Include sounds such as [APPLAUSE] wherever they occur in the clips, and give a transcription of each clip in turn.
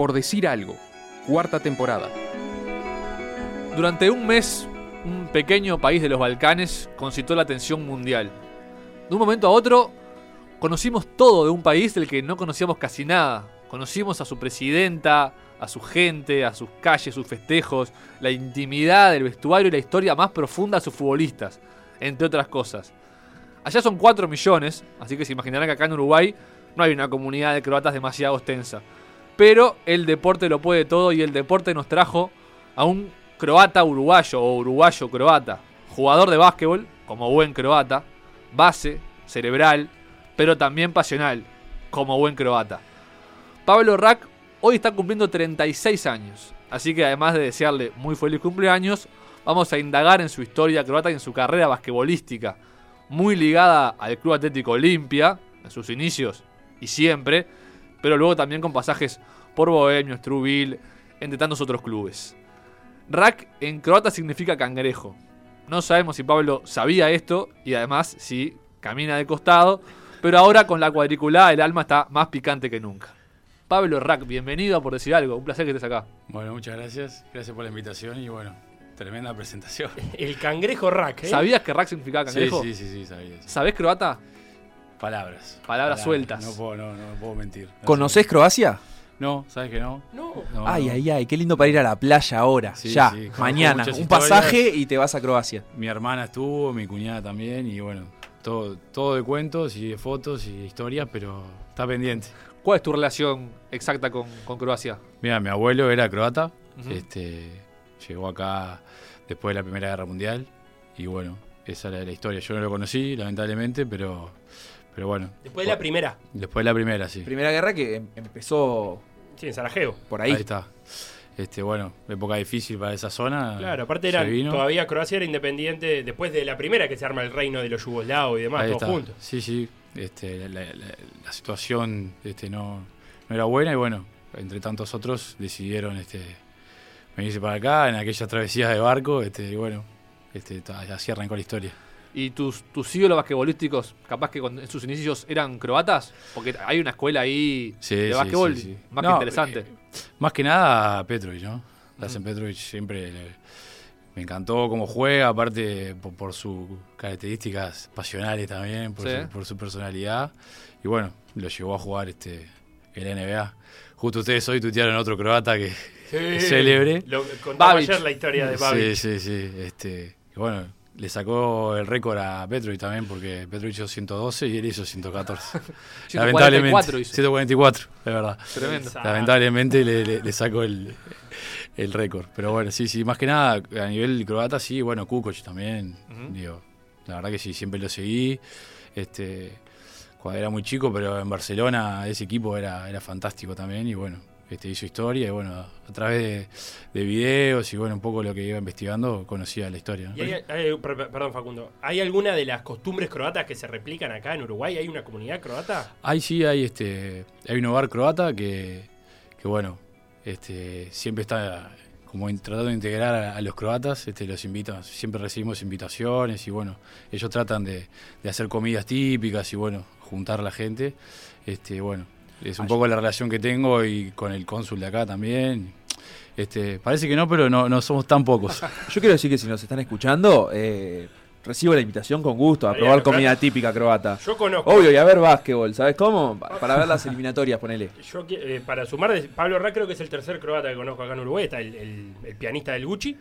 Por decir algo, cuarta temporada. Durante un mes, un pequeño país de los Balcanes concitó la atención mundial. De un momento a otro, conocimos todo de un país del que no conocíamos casi nada. Conocimos a su presidenta, a su gente, a sus calles, sus festejos, la intimidad del vestuario y la historia más profunda de sus futbolistas, entre otras cosas. Allá son 4 millones, así que se imaginarán que acá en Uruguay no hay una comunidad de croatas demasiado extensa. Pero el deporte lo puede todo y el deporte nos trajo a un croata uruguayo o uruguayo croata, jugador de básquetbol, como buen croata, base, cerebral, pero también pasional, como buen croata. Pablo Rack hoy está cumpliendo 36 años, así que además de desearle muy feliz cumpleaños, vamos a indagar en su historia croata y en su carrera basquetbolística, muy ligada al Club Atlético Olimpia, en sus inicios y siempre, pero luego también con pasajes por Bohemio, Strubil, entre tantos otros clubes. Rack en croata significa cangrejo. No sabemos si Pablo sabía esto y además si camina de costado, pero ahora con la cuadriculada el alma está más picante que nunca. Pablo Rack, bienvenido a por decir algo, un placer que estés acá. Bueno, muchas gracias, gracias por la invitación y bueno, tremenda presentación. El cangrejo Rack, ¿eh? ¿Sabías que Rack significaba cangrejo? Sí, sí, sí, sí sabía. sí. ¿Sabés croata? Palabras. Palabras sueltas. No puedo, no, no puedo mentir. No ¿Conocés sé. Croacia? No, ¿sabes que no? No. No, Ay, no. ay, ay, qué lindo para ir a la playa ahora, Sí, ya, sí, mañana. Un pasaje y te vas a Croacia. Mi hermana estuvo, mi cuñada también y bueno, todo, todo de cuentos y de fotos y de historias, pero está pendiente. ¿Cuál es tu relación exacta con, con Croacia? Mira, mi abuelo era croata, este, llegó acá después de la Primera Guerra Mundial y bueno, esa era la historia. Yo no lo conocí, lamentablemente, pero, pero bueno. Después de la primera. Después de la primera, sí. Primera guerra que em- empezó Sí, en Sarajevo. por ahí. Ahí está. Este, bueno, época difícil para esa zona. Claro, aparte Se era vino. todavía Croacia era independiente después de la primera que se arma el reino de los yugoslavos y demás, Ahí todos está. juntos. Sí, sí. Este, la, la- la- la situación este, no, no era buena y bueno, entre tantos otros decidieron este, venirse para acá en aquellas travesías de barco este, y bueno, este, ta- así arrancó la historia. ¿Y tus, tus ídolos basquetbolísticos, capaz que en sus inicios eran croatas? Porque hay una escuela ahí Sí, de basquetbol sí, sí. más No, que interesante. eh, más que nada Petrovic, ¿no? Ujú. Petrovic siempre le- me encantó cómo juega, aparte por, por sus características pasionales también, por, Sí. su, por su personalidad. Y bueno, lo llevó a jugar este en la NBA. Justo ustedes hoy tuitearon otro croata que [LAUGHS] es célebre. Lo, contaba Babic. ayer la historia de Babic. Sí, sí, sí. Este, y bueno, le sacó el récord a Petrovic también, porque Petrovic hizo 112 y él hizo 114. 144 [LAUGHS] hizo. 144, es verdad. Tremendo. Lamentablemente le, le- le sacó el, el récord. Pero bueno, sí, sí, más que nada a nivel croata, sí, bueno, Kukoc también. Ujú. Digo, la verdad que sí, siempre lo seguí. Este, cuando era muy chico, pero en Barcelona ese equipo era, era fantástico también. Y bueno, este, hizo historia. Y bueno, a través de, de videos y bueno, un poco lo que iba investigando, conocía la historia. hay- hay- perdón, Facundo. ¿Hay alguna de las costumbres croatas que se replican acá en Uruguay? ¿Hay una comunidad croata? Ahí sí hay este hay un hogar croata que, que bueno, este siempre está como tratando de integrar a, a los croatas, este los invita, siempre recibimos invitaciones y bueno, ellos tratan de, de hacer comidas típicas y bueno, juntar a la gente. Este, bueno, es un poco la relación que tengo y con el cónsul de acá también. Este, parece que no, pero no, no somos tan pocos. [LAUGHS] Yo quiero decir que si nos están escuchando, eh, recibo la invitación con gusto a probar comida típica croata. Yo conozco. Obvio, y a ver básquetbol, ¿sabes cómo? Pa- Para ver las eliminatorias, ponele. Yo, eh, para sumar, de- Pablo Rack creo que es el tercer croata que conozco acá en Uruguay. Está el, el- el pianista del Gucci,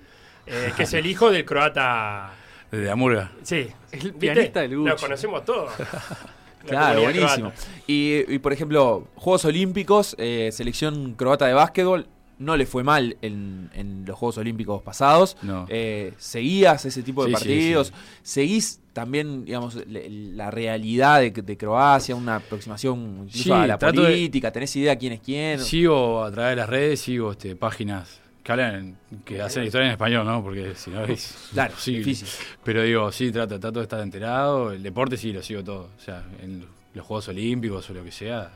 eh, [LAUGHS] que es el hijo del croata. Desde Amurga. Sí. El ¿Viste? pianista del Gucci. Lo conocemos todos. [LAUGHS] La Claro, buenísimo. Y, y, por ejemplo, Juegos Olímpicos, eh, selección croata de básquetbol, no le fue mal en, en los Juegos Olímpicos pasados. No. Eh, ¿Seguías ese tipo de Sí, partidos? sí. ¿Seguís también, digamos, le- la realidad de, de Croacia, una aproximación incluso a la de- política? ¿Tenés idea quién es quién? Sigo a través de las redes, sigo este, páginas que hablan, que hacen historia en español, ¿no? Porque si no es Claro, imposible. difícil. Pero digo, sí, trato, trato de estar enterado. El deporte sí lo sigo todo. O sea, en los Juegos Olímpicos o lo que sea.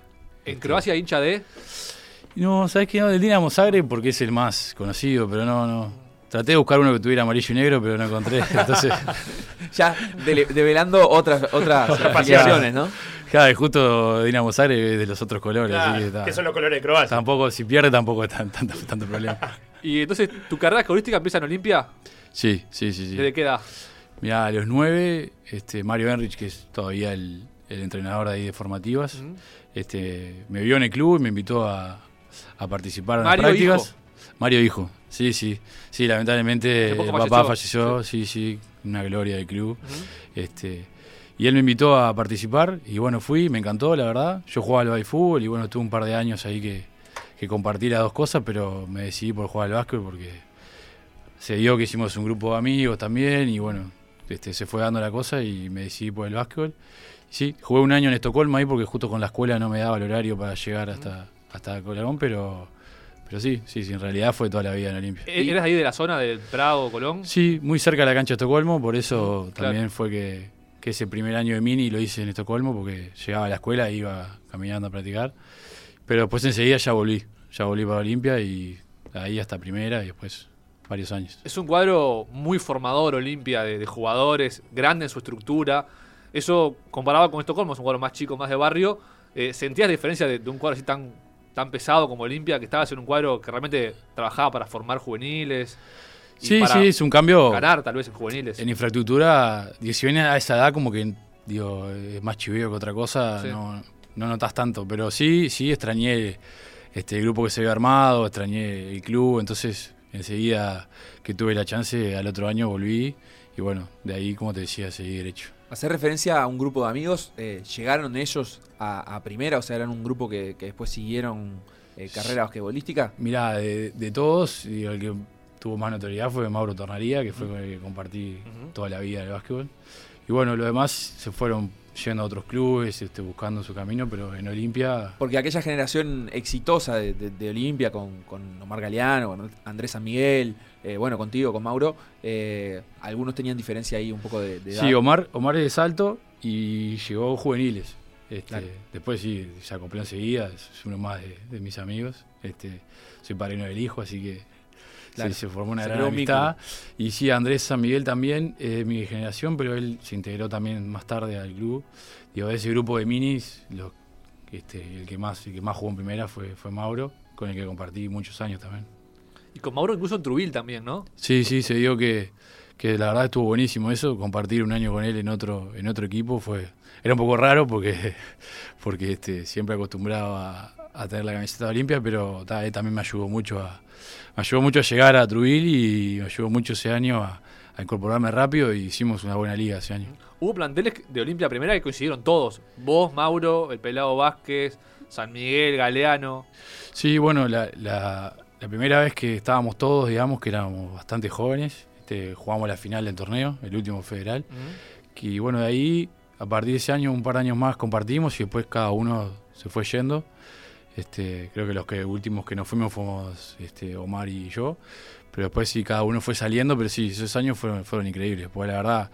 En Este, Croacia, hincha de. No, ¿sabes qué? No, del Dinamo Zagreb porque es el más conocido, pero no, no. Traté de buscar uno que tuviera amarillo y negro, pero no encontré. [LAUGHS] Entonces, Ya develando otras otras afiliaciones, ¿no? vez justo Dinamo Zagreb es de los otros colores. así Claro, que está- que son los colores de Croacia. Tampoco, si pierde, tampoco es tan, tanto, tanto problema. Y entonces, ¿tu carrera escolística empieza en Olimpia? Sí, sí, sí. sí. ¿Desde qué edad? Mirá, a los nueve, este, Mario Enrich, que es todavía el, el entrenador de ahí de formativas, este, me vio en el club y me invitó a, a participar en las prácticas. Hijo. Mario Hijo, sí, sí. Sí, lamentablemente el papá falleció. sí, sí, una gloria del club. Este, y él me invitó a participar y bueno, fui, me encantó, la verdad. Yo jugaba al fútbol y bueno, estuve un par de años ahí que, que compartí las dos cosas, pero me decidí por jugar al básquet porque se dio que hicimos un grupo de amigos también y bueno, este, se fue dando la cosa y me decidí por el básquetbol. Sí, jugué un año en Estocolmo ahí porque justo con la escuela no me daba el horario para llegar hasta, hasta Colagón, pero, pero sí, sí, sí, en realidad fue toda la vida en Olimpia. ¿E- ¿Eras ahí de la zona del Prado, Colón? Sí, muy cerca de la cancha de Estocolmo, por eso Claro. también fue que, que ese primer año de mini lo hice en Estocolmo, porque llegaba a la escuela e iba caminando a practicar. Pero después enseguida ya volví, ya volví para Olimpia y ahí hasta primera y después varios años. Es un cuadro muy formador, Olimpia, de, de jugadores, grande en su estructura. Eso, comparado con Estocolmo, es un cuadro más chico, más de barrio. Eh, ¿Sentías la diferencia de, de un cuadro así tan, tan pesado como Olimpia, que estabas en un cuadro que realmente trabajaba para formar juveniles? y Sí, para sí, es un cambio Ganar, tal vez, en juveniles. en infraestructura. digo, Si vienes a esa edad, como que digo, es más chiveo que otra cosa, Sí. no, no notas tanto. Pero sí, sí, extrañé este, el grupo que se había armado, extrañé el club, entonces enseguida que tuve la chance, al otro año volví y bueno, de ahí, como te decía, seguí derecho. Hacer referencia a un grupo de amigos, eh, ¿llegaron ellos a, a primera? O sea, eran un grupo que, que después siguieron eh, carrera basquetbolística. Mirá, de, de todos, digo, el que tuvo más notoriedad fue Mauro Tornaría, que fue con el que compartí toda la vida del básquetbol. Y bueno, los demás se fueron yendo a otros clubes, este, buscando su camino, pero en Olimpia Porque aquella generación exitosa de, de- de Olimpia con, con Omar Galeano, con Andrés San Miguel, eh, bueno, contigo, con Mauro, eh, algunos tenían diferencia ahí un poco de, de edad. Sí, Omar, Omar es de Salto y llegó juveniles. Este, Claro. Después sí, se acopló enseguida, es uno más de, de mis amigos. Este, soy padrino del hijo, así que Claro. sí, se formó una Se gran amistad. Y sí, Andrés San Miguel también es de mi generación, pero él se integró también más tarde al club. Digo, de ese grupo de minis, los- este, el que más el que más jugó en primera fue, fue Mauro, con el que compartí muchos años también. Y con Mauro incluso en Trubil también, ¿no? Sí, sí, se dio que, que la verdad estuvo buenísimo eso, compartir un año con él en otro, en otro equipo fue, era un poco raro porque, [LAUGHS] porque este, siempre acostumbrado a, tener la camiseta de Olimpia, pero ta, él también me ayudó mucho a, me ayudó mucho a llegar a Trubil y me ayudó mucho ese año a, a incorporarme rápido y hicimos una buena liga ese año. Hubo planteles de Olimpia Primera que coincidieron todos. Vos, Mauro, el Pelado Vázquez, San Miguel, Galeano. Sí, bueno, la, la- la primera vez que estábamos todos, digamos que éramos bastante jóvenes, este, jugamos la final del torneo, el último federal. Y bueno, de ahí, a partir de ese año, un par de años más compartimos y después cada uno se fue yendo. Este, creo que los que últimos que nos fuimos fuimos este, Omar y yo. Pero después sí, cada uno fue saliendo, pero sí, esos años fueron, fueron increíbles. Porque la verdad,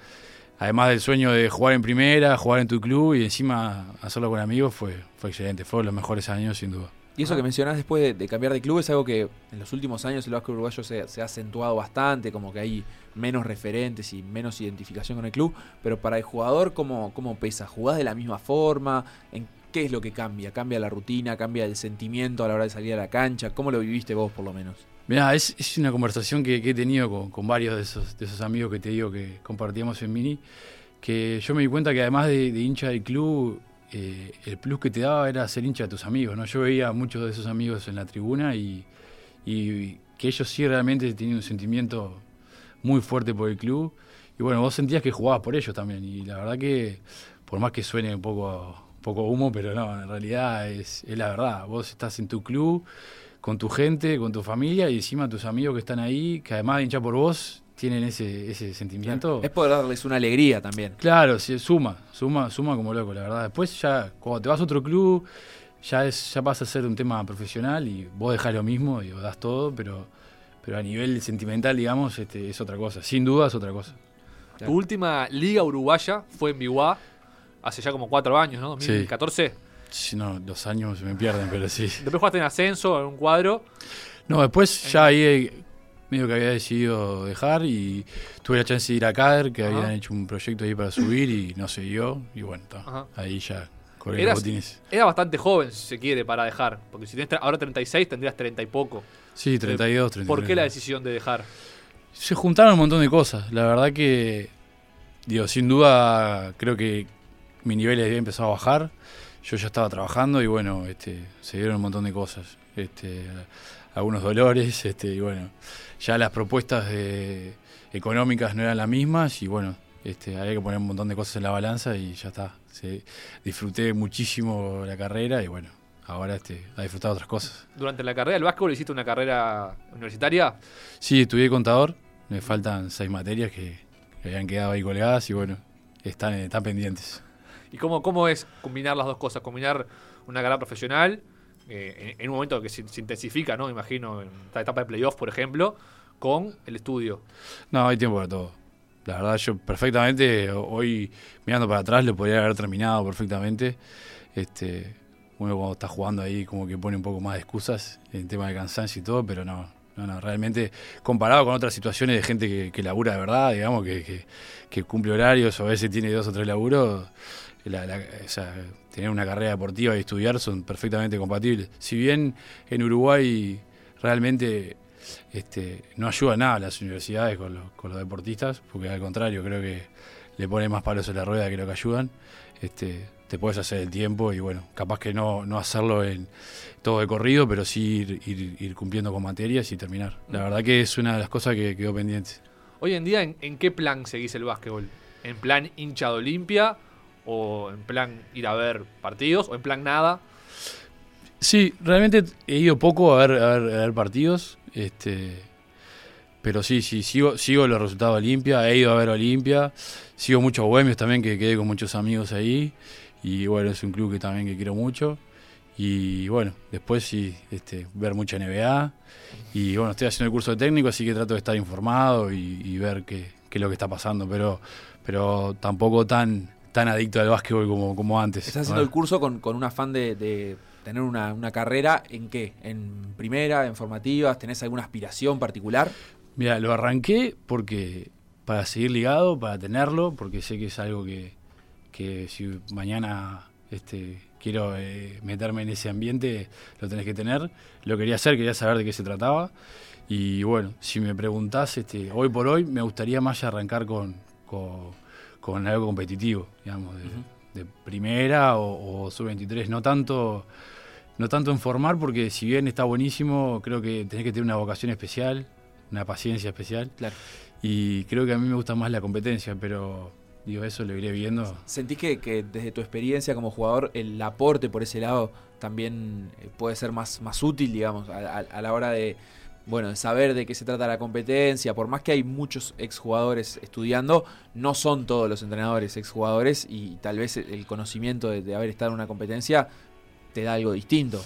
además del sueño de jugar en primera, jugar en tu club y encima hacerlo con amigos, fue, fue excelente. Fueron los mejores años, sin duda. Y eso que mencionás después de, de cambiar de club es algo que en los últimos años el básquet uruguayo se, se ha acentuado bastante, como que hay menos referentes y menos identificación con el club, pero para el jugador, ¿cómo, cómo pesa? ¿Jugás de la misma forma? ¿En qué es lo que cambia? ¿Cambia la rutina? ¿Cambia el sentimiento a la hora de salir a la cancha? ¿Cómo lo viviste vos por lo menos? Mirá, es, una conversación que, he tenido con, varios de esos, amigos que te digo que compartíamos en Mini, que yo me di cuenta que además de, hincha del club, eh, el plus que te daba era ser hincha de tus amigos, ¿no? Yo veía a muchos de esos amigos en la tribuna y, y que ellos sí realmente tenían un sentimiento muy fuerte por el club. Y bueno, vos sentías que jugabas por ellos también. Y la verdad que, por más que suene un poco, poco humo, pero no, en realidad es, es la verdad. Vos estás en tu club, con tu gente, con tu familia y encima tus amigos que están ahí, que además de hinchar por vos, tienen ese, ese sentimiento. Es poder darles una alegría también. Claro, sí, suma, suma, suma como loco, la verdad. Después ya, cuando te vas a otro club, ya es, ya pasa a ser un tema profesional y vos dejás lo mismo y das todo, pero, pero a nivel sentimental, digamos, este, es otra cosa. Sin duda es otra cosa. Tu última liga uruguaya fue en Biguá hace ya como cuatro años, ¿no? Sí. 2014. Si no, los años se me pierden, pero sí. Después jugaste en ascenso, en un cuadro. No, después ya ahí, eh, medio que había decidido dejar y tuve la chance de ir a CADER, que Ajá. habían hecho un proyecto ahí para subir y no se dio. Y bueno, ahí ya colgué Eras- los. Era bastante joven, si se quiere, para dejar. Porque si tenés ahora 36, tendrías 30 y poco. Sí, 32, 33. ¿Por qué la decisión de dejar? Se juntaron un montón de cosas. La verdad que, digo, sin duda, creo que mi nivel había empezado a bajar. Yo ya estaba trabajando y bueno, este, se dieron un montón de cosas. Este, algunos dolores, [LAUGHS] este, y bueno, ya las propuestas de- económicas no eran las mismas y bueno, este, había que poner un montón de cosas en la balanza y ya está. Sí, disfruté muchísimo la carrera y bueno, ahora este, a disfrutar otras cosas. Durante la carrera del básquetbol hiciste una carrera universitaria. Sí, estudié contador. Me faltan seis materias que, que habían quedado ahí colgadas y bueno, están, están pendientes. ¿Y cómo, cómo es combinar las dos cosas? Combinar una carrera profesional eh, en, un momento que se, intensifica, ¿no? Imagino, en esta etapa de playoff, por ejemplo, con el estudio. No, hay tiempo para todo. La verdad, yo perfectamente, ho- hoy mirando para atrás, lo podría haber terminado perfectamente. Este, uno cuando está jugando ahí como que pone un poco más de excusas en tema de cansancio y todo, pero no, no, no, realmente comparado con otras situaciones de gente que, que labura de verdad, digamos, que, que, que cumple horarios o a veces tiene dos o tres laburos, la- la- o sea, tener una carrera deportiva y estudiar son perfectamente compatibles. Si bien en Uruguay realmente este, no ayuda nada a las universidades con, los- con los deportistas, porque al contrario, creo que le ponen más palos en la rueda que lo que ayudan. Este, te puedes hacer el tiempo y bueno, capaz que no, no hacerlo en todo de corrido, pero sí ir, cumpliendo con materias y terminar. La verdad que es una de las cosas que quedó pendiente. Hoy en día, ¿en, en qué plan seguís el básquetbol? ¿En plan hincha de Olimpia? ¿O en plan ir a ver partidos? ¿O en plan nada? Sí, realmente he ido poco a ver, partidos, este, pero sí, sí, sigo, sigo los resultados de Olimpia, he ido a ver Olimpia, sigo muchos bohemios también, que quedé con muchos amigos ahí, y bueno, es un club que también que quiero mucho, y bueno, después sí, este, ver mucha NBA, y bueno, estoy haciendo el curso de técnico, así que trato de estar informado y, y ver qué, qué es lo que está pasando, pero, pero tampoco tan, tan adicto al básquetbol como, como antes. Estás haciendo el curso con, con un afán de, de tener una, una carrera en qué? ¿En primera, en formativas? ¿Tenés alguna aspiración particular? Mira, lo arranqué porque para seguir ligado, para tenerlo, porque sé que es algo que, que si mañana este, quiero eh, meterme en ese ambiente, lo tenés que tener. Lo quería hacer, quería saber de qué se trataba. Y bueno, si me preguntás, este, hoy por hoy me gustaría más arrancar con, con, con algo competitivo, digamos, de, de primera o, o sub-23, no tanto no tanto en formar, porque si bien está buenísimo, creo que tenés que tener una vocación especial, una paciencia especial. Claro. Y creo que a mí me gusta más la competencia, pero digo, eso lo iré viendo. ¿Sentís que, que desde tu experiencia como jugador el aporte por ese lado también eh, puede ser más, más útil, digamos, a, a- a la hora de, bueno, de saber de qué se trata la competencia? Por más que hay muchos exjugadores estudiando, no son todos los entrenadores exjugadores y tal vez el conocimiento de, haber estado en una competencia te da algo distinto.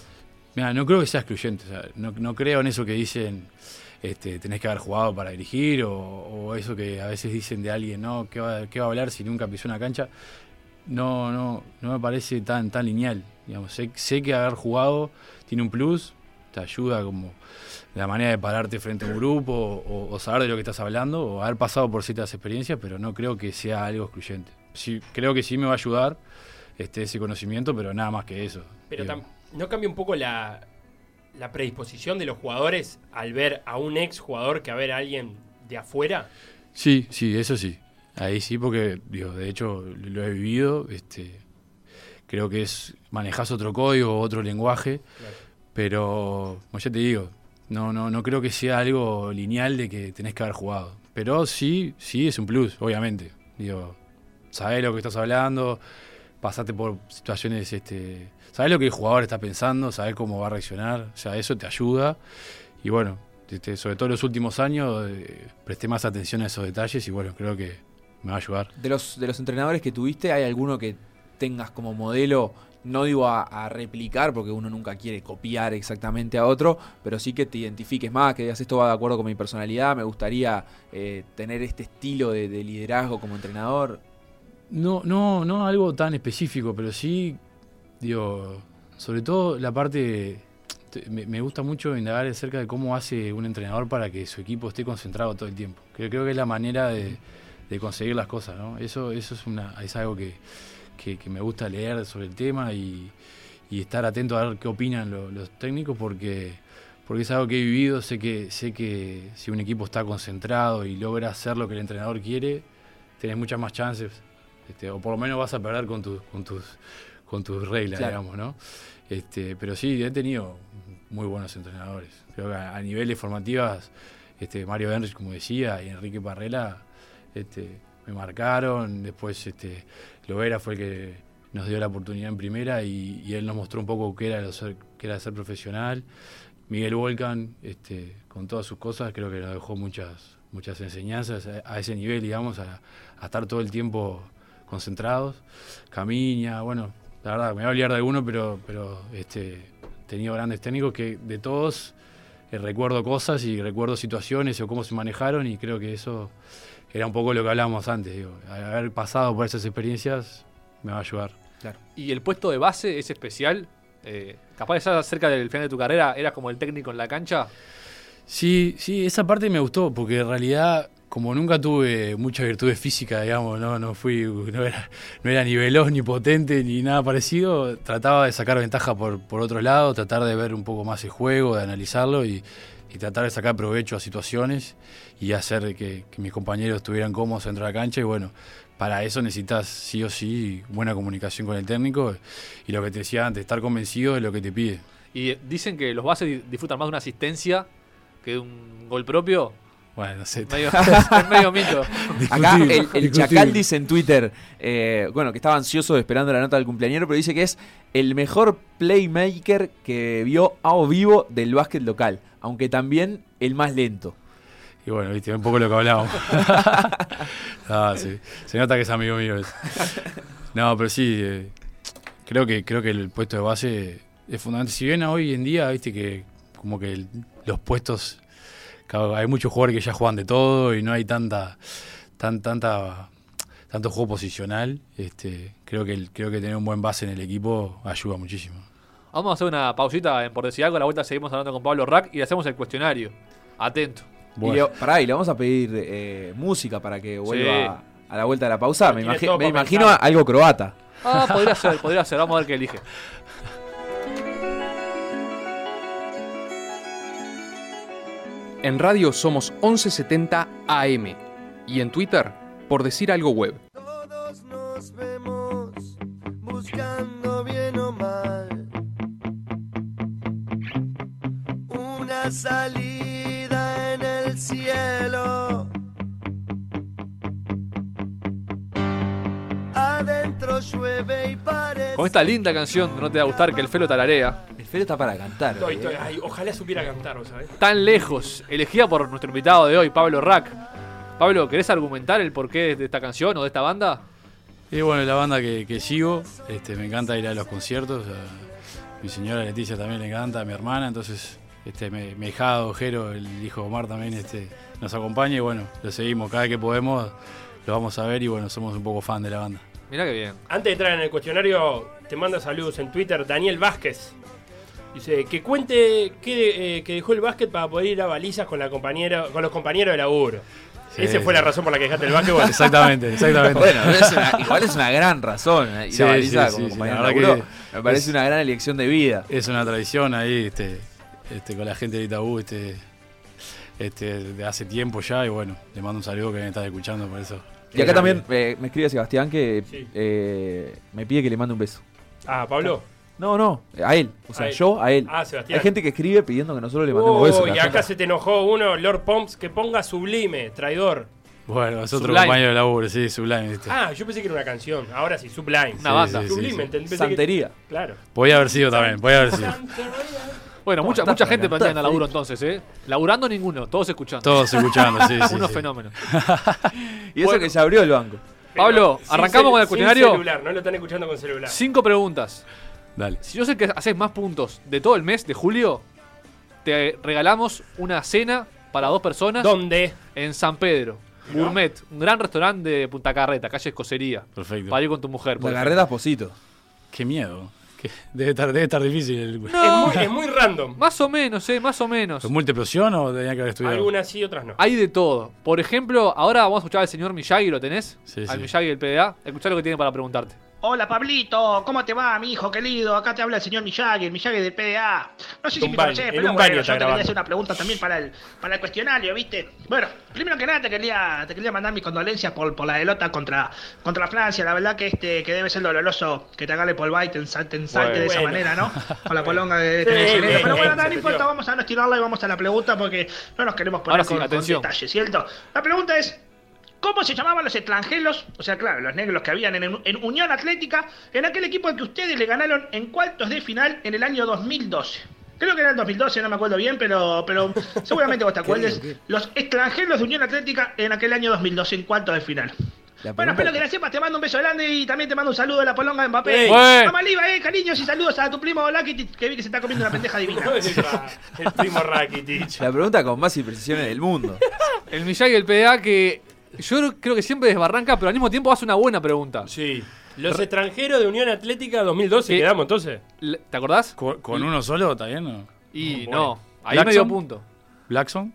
Mira, no creo que sea excluyente, o no, creo en eso que dicen, este, tenés que haber jugado para dirigir, o, eso que a veces dicen de alguien, ¿no? ¿Qué va, a hablar si nunca pisó una cancha? No, no, no me parece tan, tan lineal. Sé, sé que haber jugado tiene un plus, te ayuda como la manera de pararte frente a un grupo, o, o saber de lo que estás hablando, o haber pasado por ciertas experiencias, pero no creo que sea algo excluyente. Sí, creo que sí me va a ayudar este, ese conocimiento, pero nada más que eso. Pero ¿no cambia un poco la, la predisposición de los jugadores al ver a un ex jugador que a ver a alguien de afuera? Sí, sí, eso sí. Ahí sí, porque, digo, de hecho lo he vivido. Este, creo que es manejas otro código, otro lenguaje, Claro. Pero, como ya te digo, no, no, no creo que sea algo lineal de que tenés que haber jugado. Pero sí, sí es un plus, obviamente. Digo, sabés lo que estás hablando, pasaste por situaciones, este, sabés lo que el jugador está pensando, sabés cómo va a reaccionar, o sea, eso te ayuda. Y bueno, este, sobre todo en los últimos años, eh, presté más atención a esos detalles y bueno, creo que me va a ayudar. De los, de los entrenadores que tuviste, ¿hay alguno que tengas como modelo? No digo a, replicar, porque uno nunca quiere copiar exactamente a otro, pero sí que te identifiques más, que digas esto va de acuerdo con mi personalidad, me gustaría eh, tener este estilo de, de liderazgo como entrenador. No, no, no algo tan específico, pero sí, digo, sobre todo la parte, te- me, me gusta mucho indagar acerca de cómo hace un entrenador para que su equipo esté concentrado todo el tiempo. Creo, creo que es la manera de, de conseguir las cosas, ¿no? Eso, eso es, una, es algo que, que- que me gusta leer sobre el tema y, y estar atento a ver qué opinan lo- los técnicos porque, porque es algo que he vivido, sé que, sé que si un equipo está concentrado y logra hacer lo que el entrenador quiere, tenés muchas más chances, este, o por lo menos vas a perder con, tus con, tus, con tus reglas, Claro. digamos, ¿no? Este, pero sí, he tenido muy buenos entrenadores. Creo que a, a niveles formativas, este, Mario Henrich, como decía, y Enrique Parrela, este, me marcaron. Después, este, Lovera fue el que nos dio la oportunidad en primera y, y él nos mostró un poco qué era, ser, qué era ser profesional. Miguel Volcan, este, con todas sus cosas, creo que nos dejó muchas, muchas enseñanzas a, a ese nivel, digamos, a, a estar todo el tiempo concentrados. Camiña, bueno, la verdad, me voy a olvidar de alguno, pero, pero este, he tenido grandes técnicos que de todos eh, recuerdo cosas y recuerdo situaciones o cómo se manejaron y creo que eso era un poco lo que hablábamos antes. Digo, haber pasado por esas experiencias me va a ayudar. Y el puesto de base es especial. Eh, capaz de estar cerca del final de tu carrera, eras como el técnico en la cancha. Sí, sí, esa parte me gustó, porque en realidad, como nunca tuve muchas virtudes físicas, digamos, no, no fui, no era, no era ni veloz, ni potente, ni nada parecido, trataba de sacar ventaja por, por otro lado, tratar de ver un poco más el juego, de analizarlo y, y tratar de sacar provecho a situaciones y hacer que, mis compañeros estuvieran cómodos dentro de la cancha y bueno, para eso necesitas sí o sí buena comunicación con el técnico y lo que te decía antes, estar convencido de lo que te pide. Y dicen que los bases di- disfrutan más de una asistencia que de un gol propio. Bueno, no sé. Medio, [LAUGHS] es medio mito. Acá el. Chacal dice en Twitter, eh, bueno, que estaba ansioso esperando la nota del cumpleañero, pero dice que es el mejor playmaker que vio a o vivo del básquet local, aunque también el más lento. Y bueno, viste, un poco lo que hablábamos. [LAUGHS] Ah, sí. Se nota que es amigo mío. ese. No, pero sí, eh, creo que creo que el puesto de base es fundamental. Si bien hoy en día, viste que como que el- los puestos, claro, hay muchos jugadores que ya juegan de todo y no hay tanta, tan, tanta, tanto juego posicional. Este, creo que el- creo que tener un buen base en el equipo ayuda muchísimo. Vamos a hacer una pausita en por decir algo. A la vuelta seguimos hablando con Pablo Rack y le hacemos el cuestionario. Atento. Y le, pará, y le vamos a pedir eh, música para que vuelva Sí. a la vuelta de la pausa. Me, imagi- me imagino algo croata. Ah, podría ser, podría ser. Vamos a ver qué elige. [LAUGHS] En radio somos 1170 AM y en Twitter, por decir algo web. Todos nos vemos buscando bien o mal una salida Adentro llueve y parece. Con esta linda canción, no te va a gustar que el Felo tararea. El Felo está para cantar. Estoy- eh. estoy- ay, ojalá supiera cantar, ¿vos ¿sabes? Tan lejos, elegida por nuestro invitado de hoy, Pablo Rack. Pablo, ¿querés argumentar el porqué de esta canción o de esta banda? Y bueno, la banda que, que sigo, este, me encanta ir a los conciertos. A mi señora Leticia también le encanta, a mi hermana, entonces este, me, mi hijado Jero, el hijo Omar también este, nos acompaña y bueno, lo seguimos. Cada vez que podemos lo vamos a ver y bueno, somos un poco fan de la banda. Mirá que bien. Antes de entrar en el cuestionario, te manda saludos en Twitter Daniel Vázquez. Dice que cuente que, eh, que dejó el básquet para poder ir a balizas con, la compañera, con los compañeros de laburo. Sí, Esa fue la razón por la que dejaste el básquet. bueno. Exactamente, exactamente. Bueno, es una- igual es una gran razón. eh, ir Sí, a baliza sí, como sí, sí, compañero la de laburo. Me parece es- una gran elección de vida. Es una tradición ahí, este, este, con la gente de Itaú, este, este, de hace tiempo ya, y bueno, le mando un saludo que me está escuchando por eso. Y acá también eh, me escribe Sebastián que Sí. eh, me pide que le mande un beso. Ah, Pablo. No, no, a él. O sea, A él. yo a él. Ah, Sebastián. Hay gente que escribe pidiendo que nosotros le mandemos Oh, besos. y acá se te enojó uno, Lord Pomps, que ponga sublime, traidor. Bueno, es otro Sublime. compañero de laburo, sí, Sublime, ¿viste? Ah, yo pensé que era una canción. Ahora sí, Sublime. Una Sí, banda. sí, Sublime, sí. entendí, pensé que- Santería. Claro. Podía haber sido también, podía haber sido. Bueno, ¿Cómo mucha, estás mucha gente cantar, plantea en el laburo entonces, ¿eh? Laburando ninguno, todos escuchando. Todos escuchando, sí, [LAUGHS] sí. Unos sí. fenómenos. [LAUGHS] Y eso Bueno. que se abrió el banco. Pero Pablo, arrancamos con el sin cuestionario. celular, no lo están escuchando con celular. Cinco preguntas. Dale. Si yo sé que haces más puntos de todo el mes de julio, te regalamos una cena para dos personas ¿Dónde? en San Pedro. Gourmet, un gran restaurante de Punta Carreta, calle Escocería. Perfecto. Para ir con tu mujer. por La carrera Posito. Qué miedo. Que debe, estar, debe estar difícil. El, Es, muy, es muy random. Más o menos, eh, más o menos. ¿Es multiplosión o tenía que haber estudiado? Algunas sí, otras no. Hay de todo. Por ejemplo, ahora vamos a escuchar al señor Miyagi, ¿lo tenés? Sí, al sí. Miyagi del PDA. Escuchá lo que tiene para preguntarte. Hola Pablito, ¿cómo te va, mi hijo querido? Acá te habla el señor Miyagi, el Miyagi del PDA. No sé si me en pero bueno, yo te quería hacer una pregunta también para el, para el cuestionario, ¿viste? Bueno, primero que nada te quería, te quería mandar mis condolencias por, por la derrota contra, contra Francia. La verdad que este que debe ser doloroso que te agarre Paul White, te ensalte, te ensalte de esa Bueno. manera, ¿no? [LAUGHS] Con la polonga de Sí, tener bien, Pero bueno, nada, no importa, vamos a no estirarla y vamos a la pregunta porque no nos queremos poner Ahora sí, con, con atención. detalles, ¿cierto? La pregunta es, ¿Cómo se llamaban los extranjeros, o sea, claro, los negros que habían en, en Unión Atlética, en aquel equipo al que ustedes le ganaron en cuartos de final en el año 2012? Creo que era el 2012, no me acuerdo bien, pero, pero [LAUGHS] seguramente vos te acuerdes. Los extranjeros de Unión Atlética en aquel año 2012 en cuartos de final. Bueno, espero que la sepas, te mando un beso grande y también te mando un saludo de la polonga de Mbappé. Ey. Bueno. Mamá Liva, eh, cariños y saludos a tu primo Lucky que vi que se está comiendo una [LAUGHS] pendeja divina. el primo Rakitic. La pregunta con más imprecisiones del mundo. El Miyagi del PDA que yo creo que siempre desbarranca, pero al mismo tiempo hace una buena pregunta. Sí. Los extranjeros de Unión Atlética 2012 Sí. quedamos entonces. ¿Te acordás? ¿Con, con uno solo está bien? ¿no? Y no, ahí Blackson. medio punto. Blackson.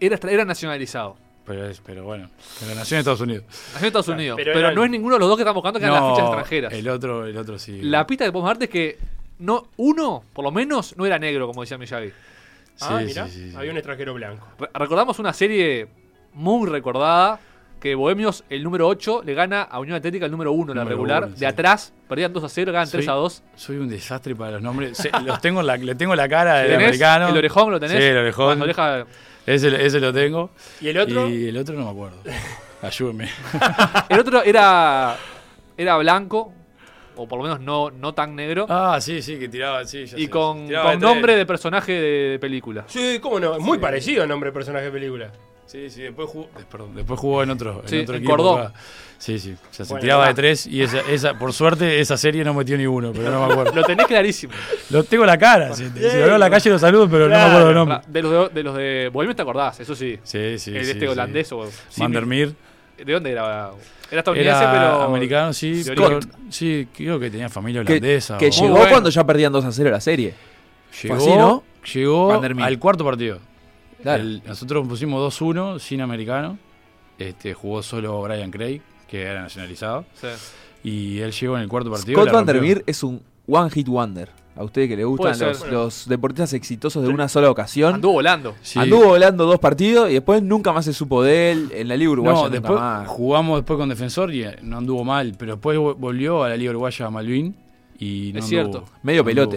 Era, era nacionalizado. Pero, es, pero bueno, pero nació en Estados Unidos. Nació en Estados Unidos. pero no el- es ninguno de los dos que estamos buscando que eran las fichas extranjeras. El otro, el otro sí. La pista que podemos darte es que no, uno, por lo menos, no era negro, como decía Miyagi. ah, Sí, mira, sí, sí, sí. había un extranjero blanco. Re- recordamos una serie muy recordada que Bohemios, el número 8, le gana a Unión Atlética el número 1, la Número regular. uno, de sí. atrás, perdían 2 a 0, ganan Soy- 3 a 2. Soy un desastre para los nombres. Se- [LAUGHS] los tengo en la, le tengo la cara del americano. ¿El orejón lo tenés? Sí, el orejón. Las orejas- Ese, ese lo tengo. ¿Y el otro? Y el otro no me acuerdo. [LAUGHS] Ayúdeme. [LAUGHS] El otro era, era blanco, o por lo menos no, no tan negro, Ah, sí, sí, que tiraba, sí, ya y sé. con, Tiraba con de nombre de personaje de película. Sí, cómo no. Muy parecido al nombre de personaje de película. Sí, sí, después jugó, eh, perdón, después jugó en otro, en Sí, otro en equipo. Acá. Sí, sí. O sea, se Bueno, tiraba va. de tres y esa, esa, por suerte esa serie no metió ni uno, pero no me acuerdo. [LAUGHS] Lo tenés clarísimo. lo tengo en la cara. Si, si lo veo en la calle lo saludo, pero no me acuerdo el nombre. De los de, de los de Bohemios te acordás, eso sí. Sí, sí. el sí, este sí. holandés o... sí, Vandermeer. ¿De dónde era? Era estadounidense, Era pero... americano, sí. pero- sí, creo que tenía familia holandesa. que o- llegó bueno. cuando ya perdían 2 a 0 la serie. Llegó, así, ¿no? llegó al cuarto partido. Claro. El- nosotros pusimos 2-1 sin americano. Este, jugó solo Brian Craig, que era nacionalizado. Sí. Y él llegó en el cuarto partido. Scott la rompió. Vandermeer es un one hit wonder. A ustedes que le gustan los, deportistas exitosos de una sola ocasión. Anduvo volando. Sí. Anduvo volando dos partidos y después nunca más se supo de él. En la Liga Uruguaya No, nunca después más. jugamos después con Defensor y eh, no anduvo mal, pero después vo- volvió a la Liga Uruguaya a Malvin y no Es anduvo- cierto. Medio no anduvo.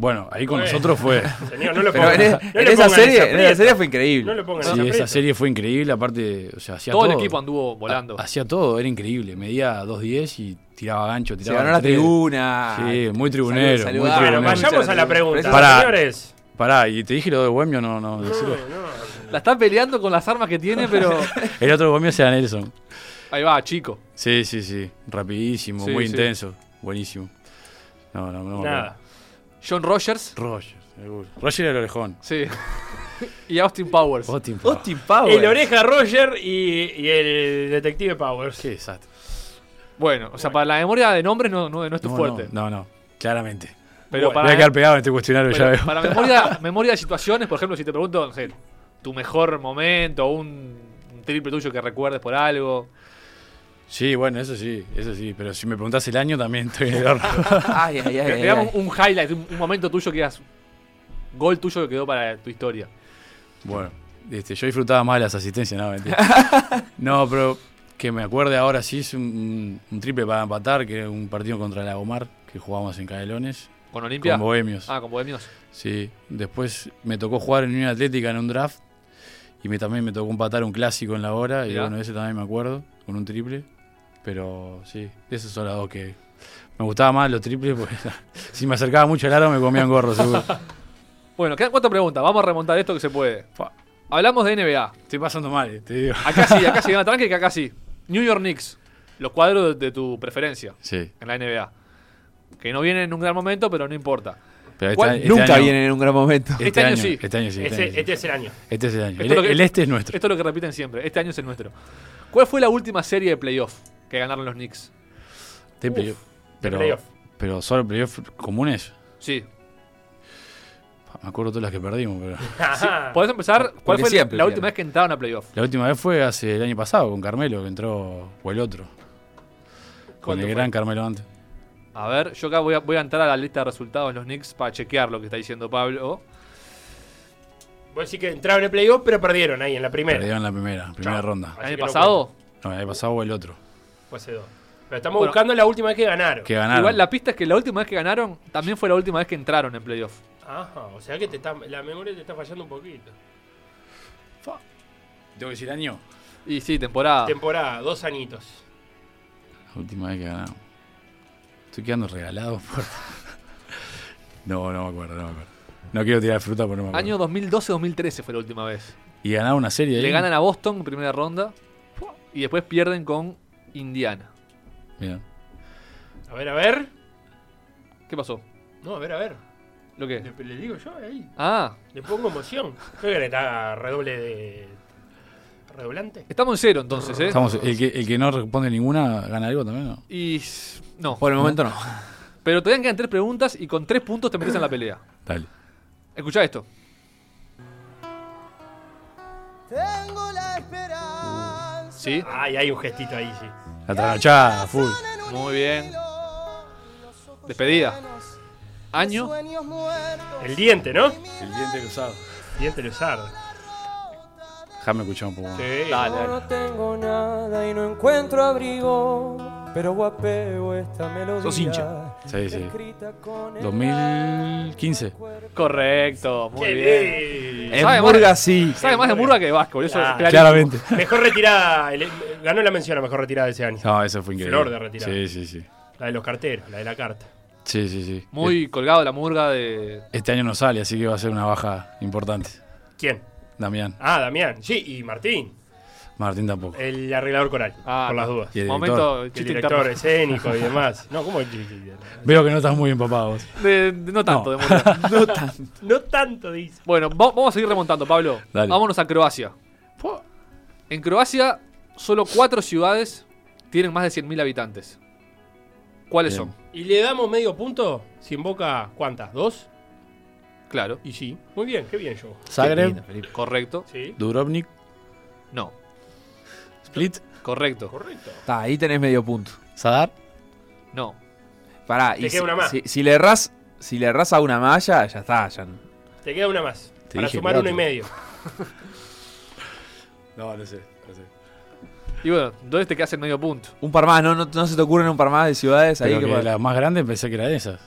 Bueno, ahí con Bueno. nosotros fue. [LAUGHS] Señor, no lo Pero pongan. en, no en le esa pongan serie, en esa aprieta. serie fue increíble. No le pongan Sí, esa serie fue increíble, aparte, o sea, hacía Todo todo. el equipo anduvo volando. Ha- Hacía todo, era increíble. Medía 2.10 y tiraba gancho, Se tiraba ganó la tribuna. Sí, muy tribunero, Salud- muy saludaba. Bueno, tribunero. vayamos a la pregunta. Pará. Señores. Pará, y te dije lo de Bohemio, no, no, no. La están peleando con las armas que tiene, pero... [LAUGHS] El otro Bohemio era Nelson. Ahí va, chico. Sí, sí, sí. Rapidísimo, Sí, muy sí. intenso. Buenísimo. No, no, no. Nada. John Rogers. Roger, seguro. Roger el orejón. Sí. [LAUGHS] y Austin Powers. Austin Powers. Austin Powers. El oreja Roger y, y el detective Powers. Qué desastre. Bueno, o sea, para la memoria de nombres no, no, no es tu No, fuerte. No, no, no, claramente. Pero Bueno, Voy a para, quedar pegado en este cuestionario, ya veo. para memoria, [LAUGHS] memoria de situaciones, por ejemplo, si te pregunto, no sé, tu mejor momento o un, un triple tuyo que recuerdes por algo. Sí, bueno, eso sí, eso sí. Pero si me preguntás el año, también estoy en el horno. [LAUGHS] Ay, ay, ay, ay, Digamos ay. un highlight, un, un momento tuyo que digas, gol tuyo que quedó para tu historia. Bueno, este, yo disfrutaba más de las asistencias, no, mentira. [LAUGHS] No, pero que me acuerde ahora sí es un, un triple para empatar, que era un partido contra la Gomar, que jugábamos en Canelones, ¿Con Olimpia? con Bohemios. Ah, con Bohemios. Sí, después me tocó jugar en Unión Atlética en un draft y me, también me tocó empatar un clásico en la hora y bueno, ese también me acuerdo, con un triple. Pero sí, esos son los dos que me gustaba más los triples porque [LAUGHS] si me acercaba mucho al aro me comían gorro seguro. [LAUGHS] Bueno, quedan cuatro preguntas. Vamos a remontar esto que se puede. Hablamos de NBA. Estoy pasando mal, eh, te digo. Acá sí, acá [LAUGHS] sí, tranqui que acá sí. New York Knicks. Los cuadros de, de tu preferencia Sí, en la NBA. Que no vienen en un gran momento, pero no importa. pero este, este Nunca año- vienen en un gran momento. Este, Este año año, sí. Este año sí. Este, Ese- año, sí. este es el año. Este es el año. Esto El, es lo que- el este es nuestro. Esto es lo que repiten siempre. Este año es el nuestro. ¿Cuál fue la última serie de playoff que ganaron los Knicks? De playoff. de Pero playoff. Pero solo playoffs comunes. Sí. Me acuerdo todas las que perdimos, pero. [LAUGHS] Podés empezar. ¿Cuál Porque fue la última vez que entraron a playoff? La última vez fue hace el año pasado con Carmelo, que entró, o el otro. Con ¿Cuándo el fue? gran Carmelo antes. A ver, yo acá voy a, voy a entrar a la lista de resultados de los Knicks para chequear lo que está diciendo Pablo. Vos decís que entraron en el playoff, pero perdieron ahí en la primera. Perdieron en la primera, primera Chao. ronda. ¿El año pasado? No, el año pasado o el otro. Fue hace dos. Pero estamos Bueno. buscando la última vez que ganaron. Que ganaron. Igual la pista es que la última vez que ganaron también fue la última vez que entraron en playoff. Ajá, o sea que te está, la memoria te está fallando un poquito. ¿Tengo que decir año? Y sí, temporada. Temporada, dos añitos. La última vez que ganaron. Estoy quedando regalado por. [LAUGHS] no, no me acuerdo, no me acuerdo. No quiero tirar fruta, pero no me acuerdo. Año 2012-2013 fue la última vez. Y ganaron una serie ahí. Le ganan a Boston en primera ronda y después pierden con Indiana. Bien. A ver, a ver. ¿Qué pasó? No, a ver, a ver. ¿Lo qué? Le, le digo yo ahí. Ah, Le pongo emoción. ¿Qué que está redoble de. redoblante? estamos en cero entonces, ¿eh? Estamos, el, que, el que no responde ninguna gana algo también, ¿no? Y no. Por el momento no. [LAUGHS] Pero todavía quedan tres preguntas y con tres puntos te metes en la pelea. Dale. Escucha esto. ¿Sí? Ay, hay un gestito ahí, sí. La trasnochada, full. Muy bien. Despedida. Año. Sueños muertos. El diente, ¿no? El diente cruzado. Diente Luzardo. Déjame escuchar un poco. Sí. Dale, Yo no dale. tengo nada y no encuentro abrigo, pero guapeo esta melodía. Sos hincha. Sí, sí. escrita con el 2015. Correcto, muy Qué bien. bien. En ¿Sabe Murga sí. Sabe más de Murga que de básquetbol, eso Ah, es clarísimo. Claramente. [LAUGHS] Mejor retirada. el- ganó la mención a mejor retirada de ese año. No, eso fue increíble. Flor de retirada. Sí, sí, sí. La de los carteros, la de la carta. Sí, sí, sí. Muy colgado la Murga de... Este año no sale, así que va a ser una baja importante. ¿Quién? Damián. Ah, Damián. Sí, y Martín, Martín tampoco. el arreglador coral, Ah, por las dudas. Y el Momento Y el director escénico y demás. No, ¿cómo? Veo que no estás muy empapado. De- de- no tanto, No. de. [LAUGHS] No tanto. No tanto, dice. Bueno, va- vamos a seguir remontando, Pablo. Dale. Vámonos a Croacia. En Croacia, solo cuatro ciudades tienen más de 100.000 habitantes. ¿Cuáles Bien. son? ¿Y le damos medio punto? Si invoca, ¿cuántas? ¿Dos? Claro. Y sí. Muy bien, qué bien yo. Zagreb, Correcto. Sí. Dubrovnik, No. Split, Correcto. Correcto. Está, ahí tenés medio punto. Sadar. No. Pará, Te y queda si, una más. Si, si le errás, si le errás a una malla, ya está. Ya. no. Te queda una más. Te para dije sumar cuatro. uno y medio. [LAUGHS] No, no sé, no sé. Y bueno, ¿dónde te quedas el medio punto? Un par más, ¿no, no, no se te ocurren un par más de ciudades ahí Pero que que la más grande pensé que era de esas.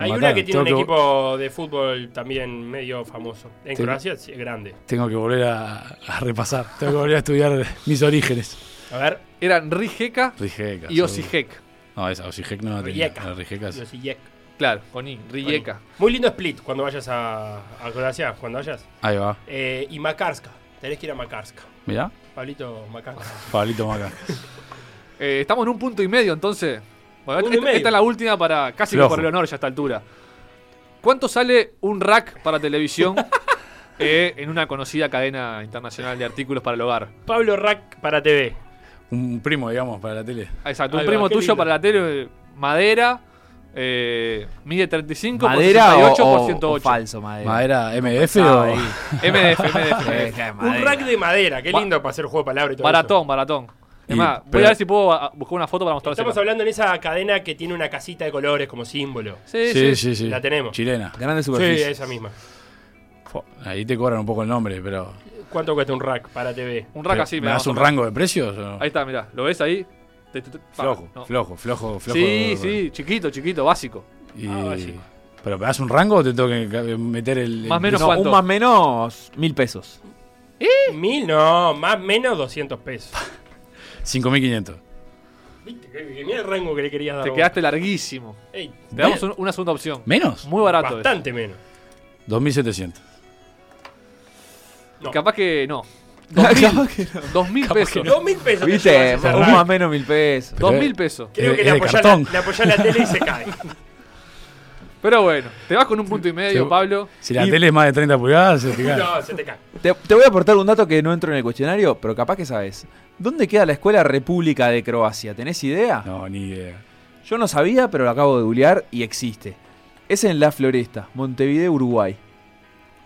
Hay una que tiene un equipo de fútbol también medio famoso. En. Croacia es grande. Tengo que volver a, a repasar. Tengo que volver a estudiar mis orígenes. A ver, Eran Rijeka Rijeka. y. Osijek. No, esa Osijek no la tenía. Rijeka. Josijek. Claro, con I. Rijeka. Muy lindo split cuando vayas a, a Croacia, cuando vayas. Ahí va. Eh, y Makarska. Tenés que ir a Makarska. Mirá. Pablito Makarska. Pablito Maca. Eh, estamos en un punto y medio entonces. Bueno, esta, es la última para casi que por el honor ya a esta altura. ¿Cuánto sale un rack para televisión [LAUGHS] eh, en una conocida cadena internacional de artículos para el hogar? Pablo Rack para TV. Un primo, digamos, para la tele. Ah, Exacto, un va, primo tuyo lindo. para la tele, madera, eh, mide 35 ¿Madera por o, 68 o- por o 108. falso madera? ¿Madera MDF o.? ahí. [LAUGHS] MDF, MDF. [LAUGHS] Que Un rack de madera. Qué Ba- lindo para hacer juego de palabras y todo Baratón, baratón. Es Y- más, voy pero- a ver si puedo ah, buscar una foto para eso. mostrarse. Estamos hablando en esa cadena que tiene una casita de colores como símbolo. Sí, Sí, sí. sí, sí. La tenemos. Chilena. Grande Sí, superficie. esa misma. Ahí te cobran un poco el nombre, pero. ¿Cuánto cuesta un rack para TV? Un rack pero, así. ¿Me das un rango de precios? o? Ahí está, mirá. ¿Lo ves ahí? Te- te- te- pa, Flojo, no. flojo, flojo, flojo. Sí, sí, chiquito, chiquito, básico. Y- Ah, básico. ¿Pero me das un rango o te tengo que meter el. Más o el menos No, ¿cuánto? un más menos, mil pesos. Mil, no, más menos 200 pesos. [LAUGHS] 5.500. Viste, que, que mira el rango que le querías dar. Te vos. quedaste larguísimo. Ey, Te damos un- una segunda opción. ¿Menos? Muy barato. es. bastante menos. 2.700. No. Capaz que no. [LAUGHS] Capaz 2000, que no. 2000 pesos. Dos mil pesos. te Viste, llevas ese un rack. más menos mil pesos. Pero 2000 es- pesos. Creo Es que de- le es de apoyás, la, cartón. le apoyás la tele y se cae. [LAUGHS] Pero bueno, te vas con un punto y medio. Pablo. Si la Y- tele es más de 30 pulgadas, se te cae. No, se te cae. Te, te voy a aportar un dato que no entro en el cuestionario, pero capaz que sabes. ¿Dónde queda la Escuela República de Croacia? ¿Tenés idea? No, ni idea. Yo no sabía, pero lo acabo de googlear y existe. Es en La Floresta, Montevideo, Uruguay.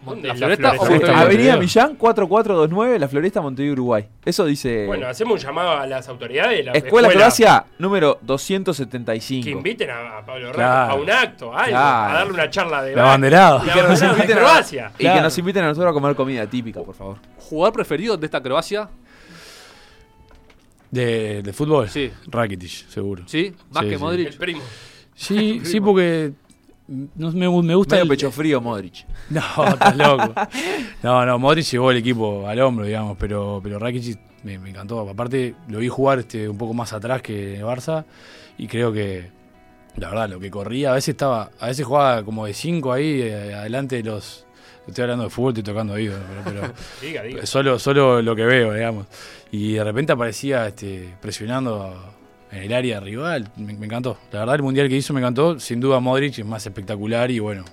¿Dónde ¿La es la Floresta o Floresta? Avenida Millán 4429, La Floresta, Montevideo, Uruguay. Eso dice Bueno, hacemos un llamado a las autoridades. de La Escuela Croacia número 275. Que inviten a, a Pablo Rato Claro. a un acto, a algo, Claro. a darle una charla de La banderada. La Y que nos inviten a- Croacia. Y que nos inviten a nosotros a comer comida típica, por favor. ¿Jugador preferido de esta Croacia? De, de fútbol. Sí. Rakitic, seguro. ¿Sí? Más Sí, que sí. Modric. El primo. Sí, [LAUGHS] sí, porque no, me, me gusta Medio el- pecho frío, Modric. [LAUGHS] No, estás loco. No, no, Modric llevó el equipo al hombro, digamos, pero, pero Rakitic me, me encantó. Aparte, lo vi jugar este, un poco más atrás que Barça y creo que, la verdad, lo que corría, a veces estaba, a veces jugaba como de 5 ahí, eh, adelante de los... Estoy hablando de fútbol, estoy tocando oídos, pero, pero [LAUGHS] Diga, diga. solo, solo lo que veo, digamos. Y de repente aparecía este, presionando en el área rival. Me, me encantó. La verdad, el mundial que hizo me encantó. Sin duda, Modric es más espectacular y bueno,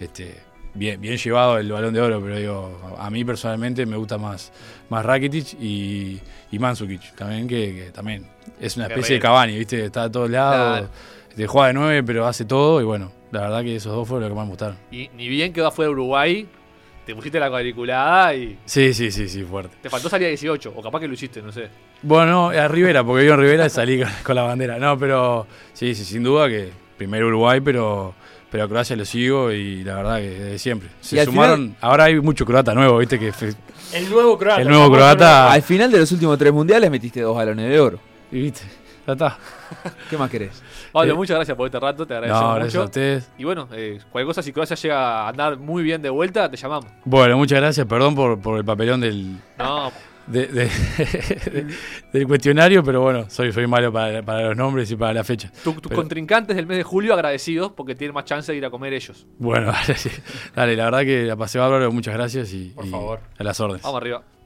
este, bien, bien llevado el balón de oro. Pero digo, a mí personalmente me gusta más, más Rakitic y, y Mandzukic también, que, que también es una especie de. Cavani, ¿viste? Está a todos lados. Claro. Este, juega de nueve, pero hace todo. Y bueno, la verdad que esos dos fueron los que más me gustaron. Y ni bien quedó afuera Uruguay, te pusiste la cuadriculada y Sí, sí, sí, sí, fuerte. te faltó salir a 18. O capaz que lo hiciste, no sé. Bueno, no, a Rivera, porque yo en Rivera salí con, la bandera. No, pero sí, sí, sin duda que primero Uruguay, pero, pero a Croacia lo sigo y la verdad que desde siempre. Se sumaron, ahora hay mucho croata nuevo, viste que fe- El nuevo croata. El nuevo croata. Al final de los últimos tres mundiales metiste dos balones de oro. y viste, ya está. [LAUGHS] ¿Qué más querés? Pablo, Eh, muchas gracias por este rato, te No, gracias mucho. a ustedes. Y bueno, eh, cualquier cosa, si Croacia llega a andar muy bien de vuelta, te llamamos. Bueno, muchas gracias, perdón por, por el papelón del, No, de- de- [LAUGHS] de- del cuestionario, pero bueno, soy, soy malo para, para los nombres y para la fecha. tu- tus Pero- contrincantes del mes de julio agradecidos porque tienen más chance de ir a comer ellos. Bueno, [LAUGHS] dale, dale, la verdad que la pasé bárbaro, muchas gracias y, Por y favor. a las órdenes. Vamos arriba.